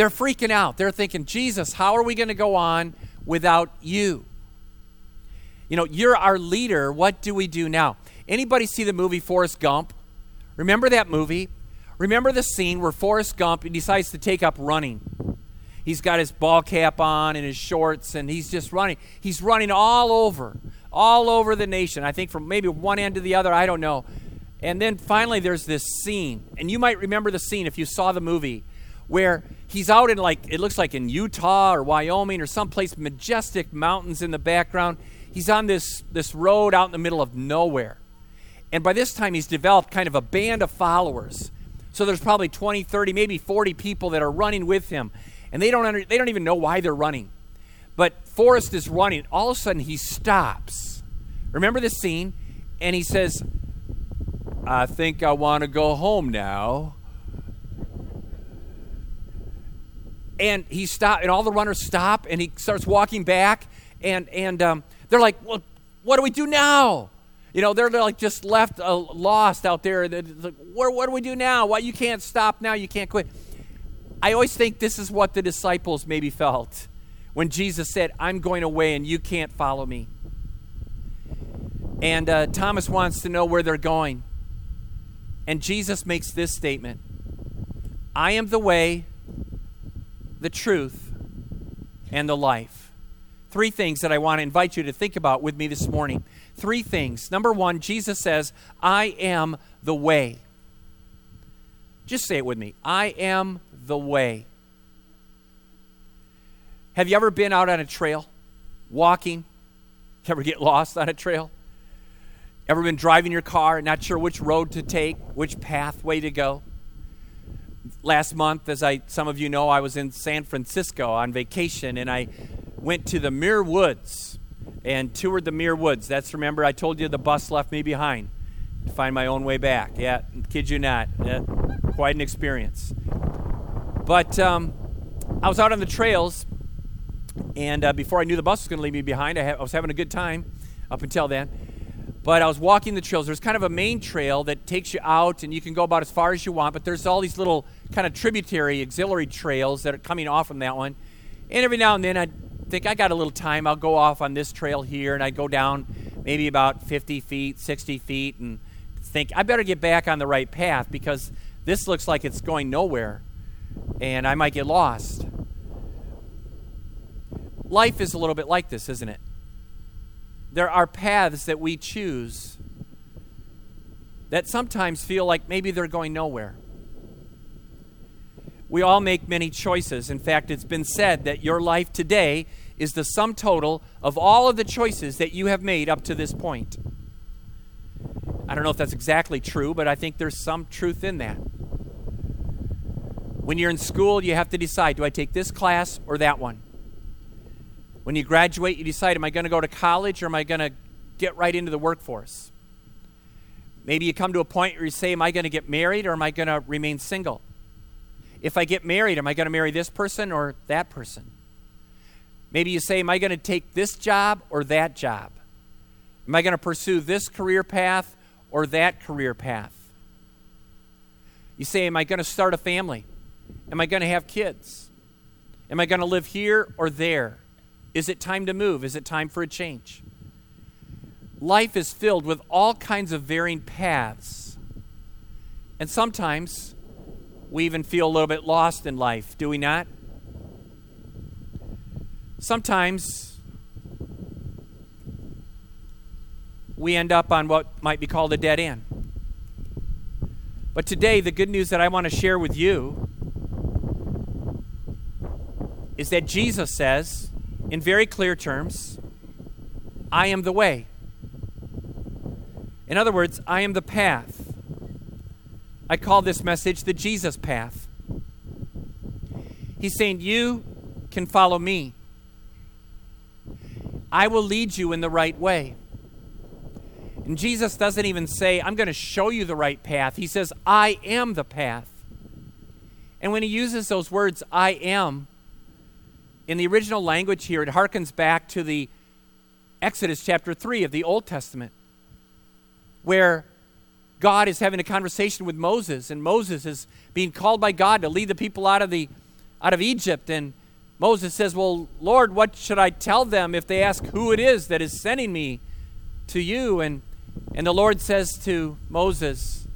They're freaking out. They're thinking, Jesus, how are we going to go on without you? You know, you're our leader. What do we do now? Anybody see the movie Forrest Gump? Remember that movie? Remember the scene where Forrest Gump decides to take up running. He's got his ball cap on and his shorts, and he's just running. He's running all over, all over the nation. I think from maybe one end to the other, I don't know. And then finally, there's this scene, and you might remember the scene if you saw the movie, where he's out in like, it looks like in Utah or Wyoming or someplace, majestic mountains in the background. He's on this, this road out in the middle of nowhere. And by this time, he's developed kind of a band of followers. So there's probably 20, 30, maybe 40 people that are running with him and they don't under, they don't even know why they're running. But Forrest is running. All of a sudden, he stops. Remember this scene? And he says, "I think I want to go home now." And he stopped, and all the runners stop, and he starts walking back, and and um, they're like, "Well, what do we do now?" You know, they're, they're like just left uh, lost out there. Like, what, what do we do now? Why you can't stop now? You can't quit. I always think this is what the disciples maybe felt when Jesus said, I'm going away and you can't follow me. And uh, Thomas wants to know where they're going. And Jesus makes this statement I am the way, the truth, and the life. Three things that I want to invite you to think about with me this morning. Three things. Number one, Jesus says, I am the way. Just say it with me I am the way. Have you ever been out on a trail walking? Ever get lost on a trail? Ever been driving your car, not sure which road to take, which pathway to go? Last month, as I some of you know, I was in San Francisco on vacation and I went to the Muir Woods and toured the Muir Woods. That's remember I told you the bus left me behind to find my own way back. Yeah, kid you not. Yeah, quite an experience. But um, I was out on the trails, and uh, before I knew the bus was going to leave me behind, I, ha- I was having a good time up until then. But I was walking the trails. There's kind of a main trail that takes you out, and you can go about as far as you want. But there's all these little kind of tributary, auxiliary trails that are coming off from that one. And every now and then, I think I got a little time. I'll go off on this trail here, and I go down maybe about 50 feet, 60 feet, and think I better get back on the right path because this looks like it's going nowhere and I might get lost. Life is a little bit like this, isn't it? There are paths that we choose that sometimes feel like maybe they're going nowhere. We all make many choices. In fact, it's been said that your life today is the sum total of all of the choices that you have made up to this point. I don't know if that's exactly true, but I think there's some truth in that. When you're in school, you have to decide do I take this class or that one? When you graduate, you decide am I going to go to college or am I going to get right into the workforce? Maybe you come to a point where you say, Am I going to get married or am I going to remain single? If I get married, am I going to marry this person or that person? Maybe you say, Am I going to take this job or that job? Am I going to pursue this career path or that career path? You say, Am I going to start a family? Am I going to have kids? Am I going to live here or there? Is it time to move? Is it time for a change? Life is filled with all kinds of varying paths. And sometimes we even feel a little bit lost in life, do we not? Sometimes we end up on what might be called a dead end. But today, the good news that I want to share with you is that Jesus says, in very clear terms, I am the way. In other words, I am the path. I call this message the Jesus path. He's saying, You can follow me. I will lead you in the right way. And Jesus doesn't even say, I'm going to show you the right path. He says, I am the path. And when he uses those words, I am, in the original language here, it harkens back to the Exodus chapter 3 of the Old Testament, where God is having a conversation with Moses, and Moses is being called by God to lead the people out of the out of Egypt. And Moses says, Well, Lord, what should I tell them if they ask who it is that is sending me to you? And, and the Lord says to Moses,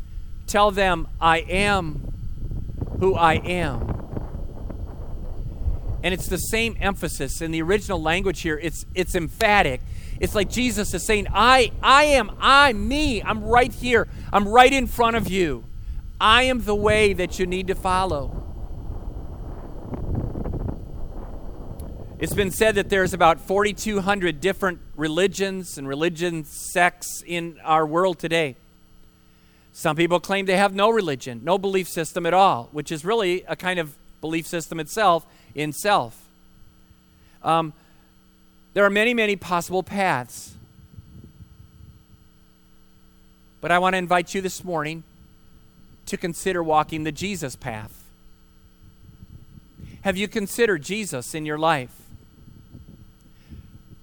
Tell them, I am who I am. And it's the same emphasis in the original language here. It's, it's emphatic. It's like Jesus is saying, I, I am, I, me. I'm right here. I'm right in front of you. I am the way that you need to follow. It's been said that there's about 4,200 different religions and religion sects in our world today. Some people claim they have no religion, no belief system at all, which is really a kind of belief system itself in self. Um, there are many, many possible paths. But I want to invite you this morning to consider walking the Jesus path. Have you considered Jesus in your life?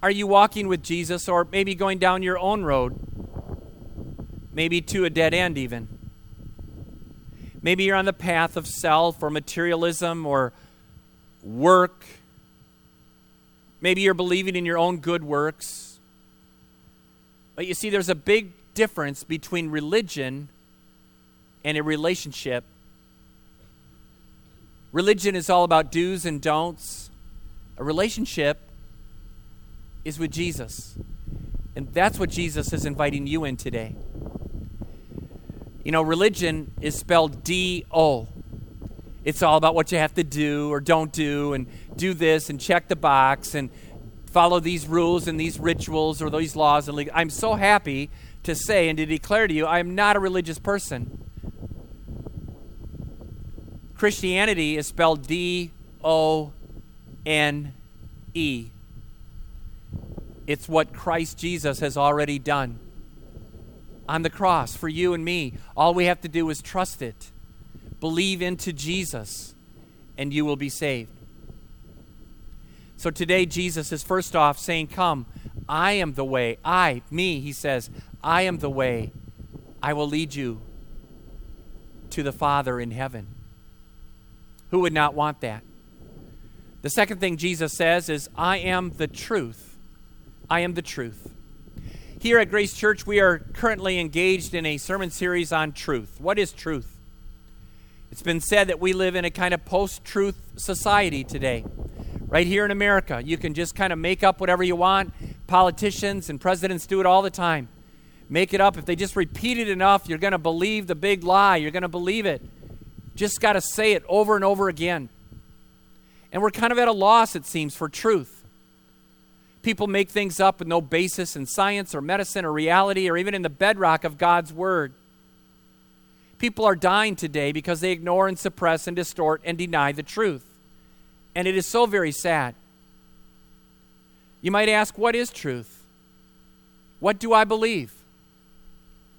Are you walking with Jesus or maybe going down your own road? Maybe to a dead end, even. Maybe you're on the path of self or materialism or work. Maybe you're believing in your own good works. But you see, there's a big difference between religion and a relationship. Religion is all about do's and don'ts. A relationship is with Jesus. And that's what Jesus is inviting you in today. You know, religion is spelled D O. It's all about what you have to do or don't do, and do this and check the box and follow these rules and these rituals or these laws. And I'm so happy to say and to declare to you, I am not a religious person. Christianity is spelled D O N E. It's what Christ Jesus has already done on the cross for you and me. All we have to do is trust it believe into Jesus, and you will be saved. So today, Jesus is first off saying, Come, I am the way. I, me, he says, I am the way. I will lead you to the Father in heaven. Who would not want that? The second thing Jesus says is, I am the truth. I am the truth. Here at Grace Church, we are currently engaged in a sermon series on truth. What is truth? It's been said that we live in a kind of post truth society today. Right here in America, you can just kind of make up whatever you want. Politicians and presidents do it all the time. Make it up. If they just repeat it enough, you're going to believe the big lie. You're going to believe it. Just got to say it over and over again. And we're kind of at a loss, it seems, for truth. People make things up with no basis in science or medicine or reality or even in the bedrock of God's Word. People are dying today because they ignore and suppress and distort and deny the truth. And it is so very sad. You might ask, what is truth? What do I believe?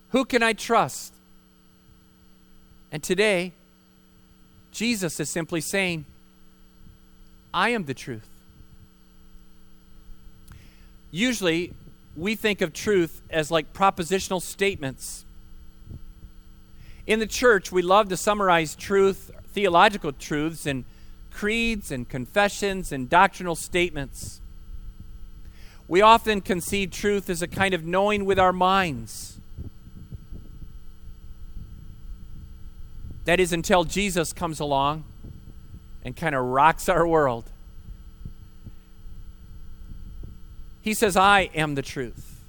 Who can I trust? And today, Jesus is simply saying, I am the truth. Usually, we think of truth as like propositional statements in the church, we love to summarize truth, theological truths, in creeds and confessions and doctrinal statements. We often conceive truth as a kind of knowing with our minds. That is, until Jesus comes along and kind of rocks our world. He says, I am the truth.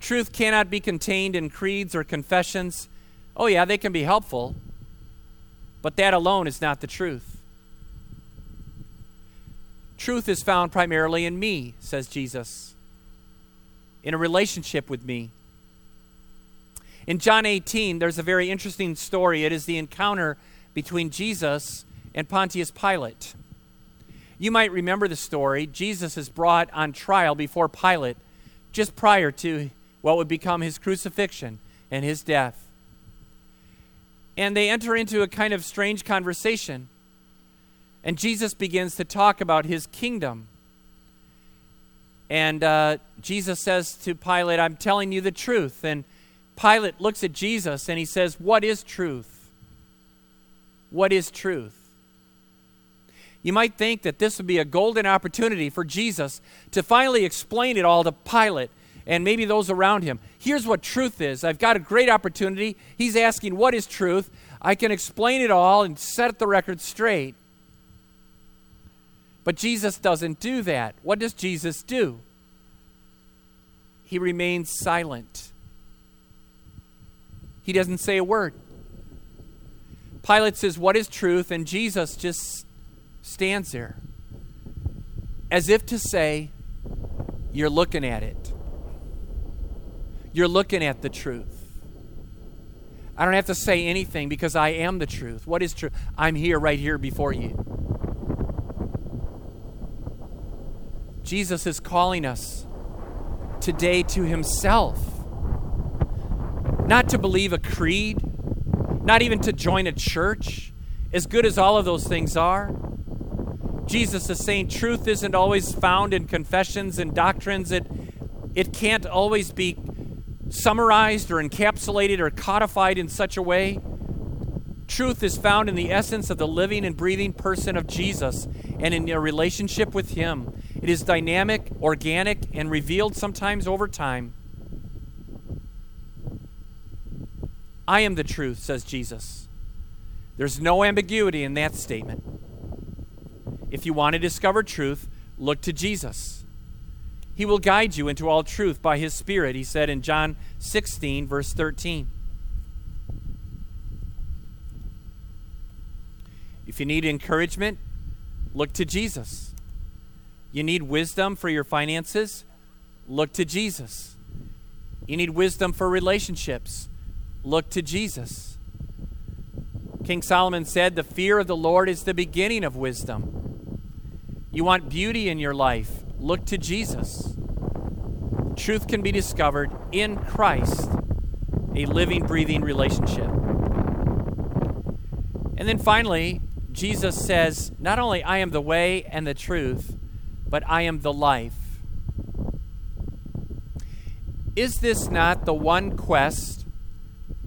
Truth cannot be contained in creeds or confessions. Oh, yeah, they can be helpful, but that alone is not the truth. Truth is found primarily in me, says Jesus, in a relationship with me. In John 18, there's a very interesting story. It is the encounter between Jesus and Pontius Pilate. You might remember the story. Jesus is brought on trial before Pilate just prior to what would become his crucifixion and his death and they enter into a kind of strange conversation. And Jesus begins to talk about his kingdom. And uh, Jesus says to Pilate, I'm telling you the truth. And Pilate looks at Jesus and he says, What is truth? What is truth? You might think that this would be a golden opportunity for Jesus to finally explain it all to Pilate and maybe those around him. Here's what truth is I've got a great opportunity. He's asking, What is truth? I can explain it all and set the record straight. But Jesus doesn't do that. What does Jesus do? He remains silent. He doesn't say a word. Pilate says, What is truth? And Jesus just stands there as if to say, You're looking at it. You're looking at the truth. I don't have to say anything because I am the truth. What is truth? I'm here, right here before you. Jesus is calling us today to Himself. Not to believe a creed, not even to join a church, as good as all of those things are. Jesus is saying truth isn't always found in confessions and doctrines. It, it can't always be summarized or encapsulated or codified in such a way. Truth is found in the essence of the living and breathing person of Jesus and in your relationship with Him. It is dynamic, organic, and revealed sometimes over time. I am the truth, says Jesus. There's no ambiguity in that statement. If you want to discover truth, look to Jesus. He will guide you into all truth by His Spirit, he said in John 16, verse 13. If you need encouragement, look to Jesus. You need wisdom for your finances, look to Jesus. You need wisdom for relationships, look to Jesus. King Solomon said, The fear of the Lord is the beginning of wisdom. You want beauty in your life, look to Jesus. Truth can be discovered in Christ, a living, breathing relationship. And then finally, Jesus says, Not only I am the way and the truth, but I am the life. Is this not the one quest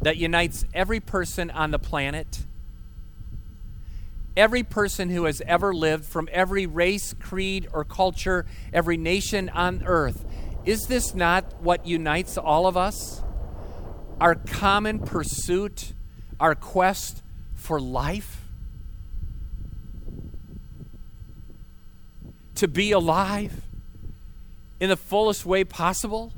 that unites every person on the planet? Every person who has ever lived from every race, creed, or culture, every nation on earth. Is this not what unites all of us? Our common pursuit, our quest for life? To be alive in the fullest way possible?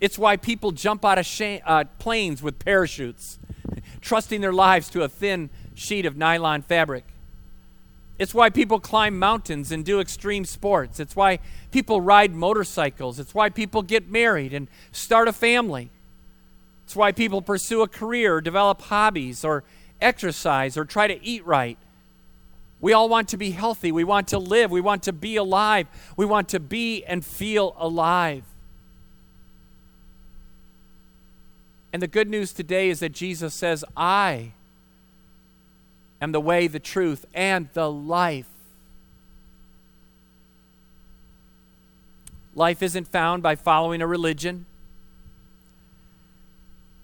It's why people jump out of sh- uh, planes with parachutes, trusting their lives to a thin sheet of nylon fabric. It's why people climb mountains and do extreme sports. It's why people ride motorcycles. It's why people get married and start a family. It's why people pursue a career, develop hobbies, or exercise, or try to eat right. We all want to be healthy. We want to live. We want to be alive. We want to be and feel alive. And the good news today is that Jesus says, I am the way, the truth, and the life. Life isn't found by following a religion.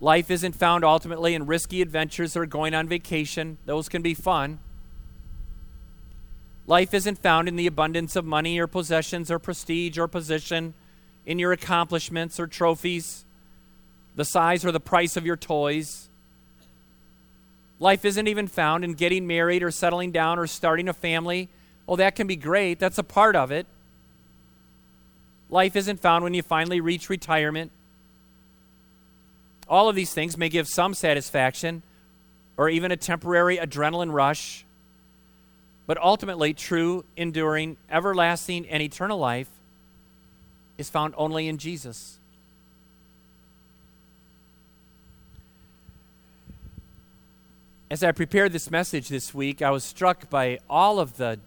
Life isn't found ultimately in risky adventures or going on vacation. Those can be fun. Life isn't found in the abundance of money or possessions or prestige or position, in your accomplishments or trophies, the size or the price of your toys. Life isn't even found in getting married or settling down or starting a family. Oh, that can be great. That's a part of it. Life isn't found when you finally reach retirement. All of these things may give some satisfaction or even a temporary adrenaline rush. But ultimately, true, enduring, everlasting, and eternal life is found only in Jesus. As I prepared this message this week, I was struck by all of the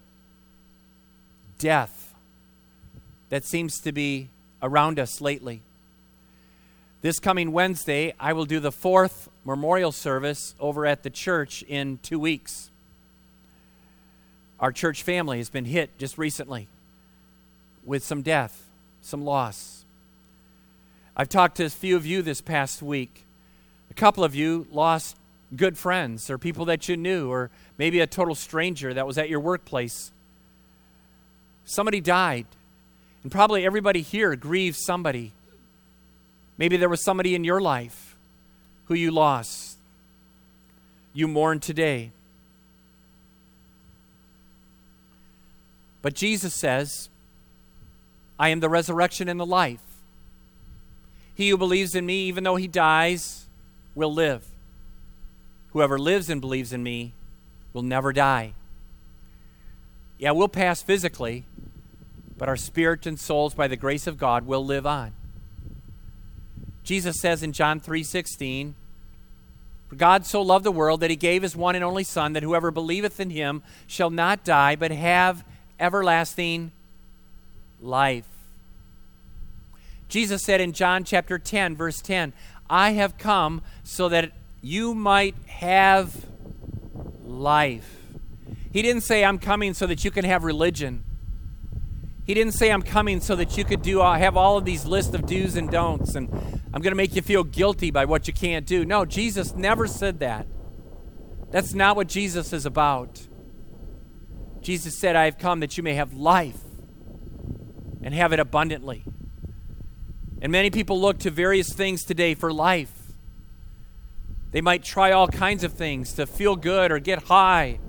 death that seems to be around us lately. This coming Wednesday, I will do the fourth memorial service over at the church in two weeks. Our church family has been hit just recently with some death, some loss. I've talked to a few of you this past week. A couple of you lost good friends or people that you knew, or maybe a total stranger that was at your workplace. Somebody died. And probably everybody here grieves somebody. Maybe there was somebody in your life who you lost. You mourn today. But Jesus says, I am the resurrection and the life. He who believes in me, even though he dies, will live. Whoever lives and believes in me will never die. Yeah, we'll pass physically, but our spirit and souls, by the grace of God, will live on. Jesus says in John 3:16, "For God so loved the world that he gave his one and only Son, that whoever believeth in him shall not die, but have everlasting life." Jesus said in John chapter 10, verse 10, I have come so that you might have life. He didn't say, I'm coming so that you can have religion. He didn't say, I'm coming so that you could do, uh, have all of these lists of do's and don'ts, and I'm going to make you feel guilty by what you can't do. No, Jesus never said that. That's not what Jesus is about. Jesus said, I have come that you may have life and have it abundantly. And many people look to various things today for life. They might try all kinds of things to feel good or get high.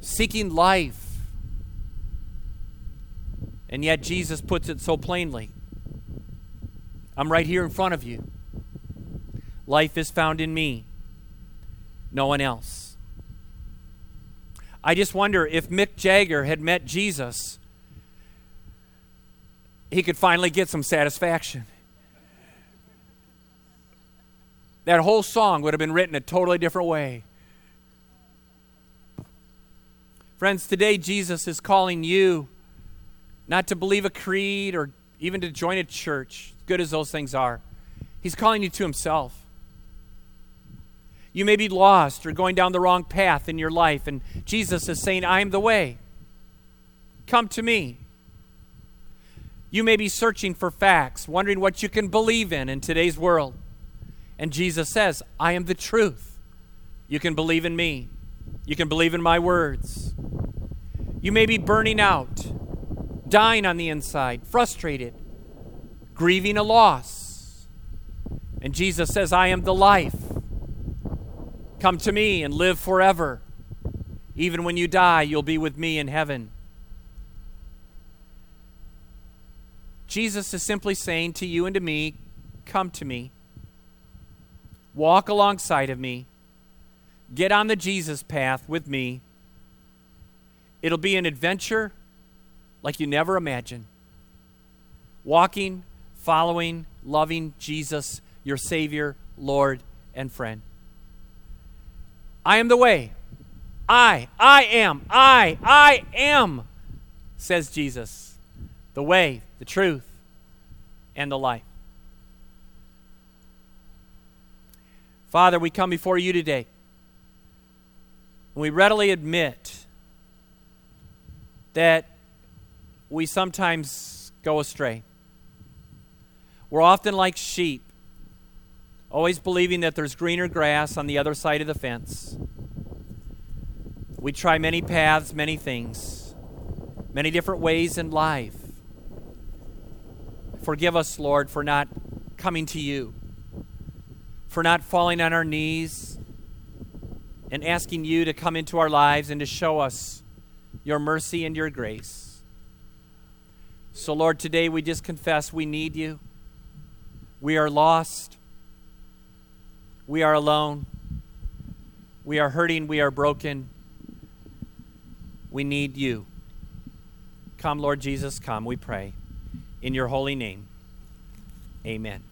Seeking life. And yet Jesus puts it so plainly I'm right here in front of you. Life is found in me, no one else. I just wonder if Mick Jagger had met Jesus, he could finally get some satisfaction that whole song would have been written a totally different way. Friends, today Jesus is calling you not to believe a creed or even to join a church, good as those things are. He's calling you to Himself. You may be lost or going down the wrong path in your life, and Jesus is saying, I am the way. Come to me. You may be searching for facts, wondering what you can believe in in today's world. And Jesus says, I am the truth. You can believe in me, you can believe in my words. You may be burning out, dying on the inside, frustrated, grieving a loss. And Jesus says, I am the life. Come to me and live forever. Even when you die, you'll be with me in heaven. Jesus is simply saying to you and to me, Come to me. Walk alongside of me. Get on the Jesus path with me. It'll be an adventure like you never imagined. Walking, following, loving Jesus, your Savior, Lord, and friend. I am the way. I, I am, I, I am, says Jesus, the way, the truth, and the life. Father, we come before you today. We readily admit that we sometimes go astray. We're often like sheep, always believing that there's greener grass on the other side of the fence. We try many paths, many things, many different ways in life. Forgive us, Lord, for not coming to you for not falling on our knees and asking you to come into our lives and to show us your mercy and your grace. So, Lord, today we just confess we need you. We are lost. We are alone. We are hurting. We are broken. We need you. Come, Lord Jesus, come, we pray. In your holy name, amen.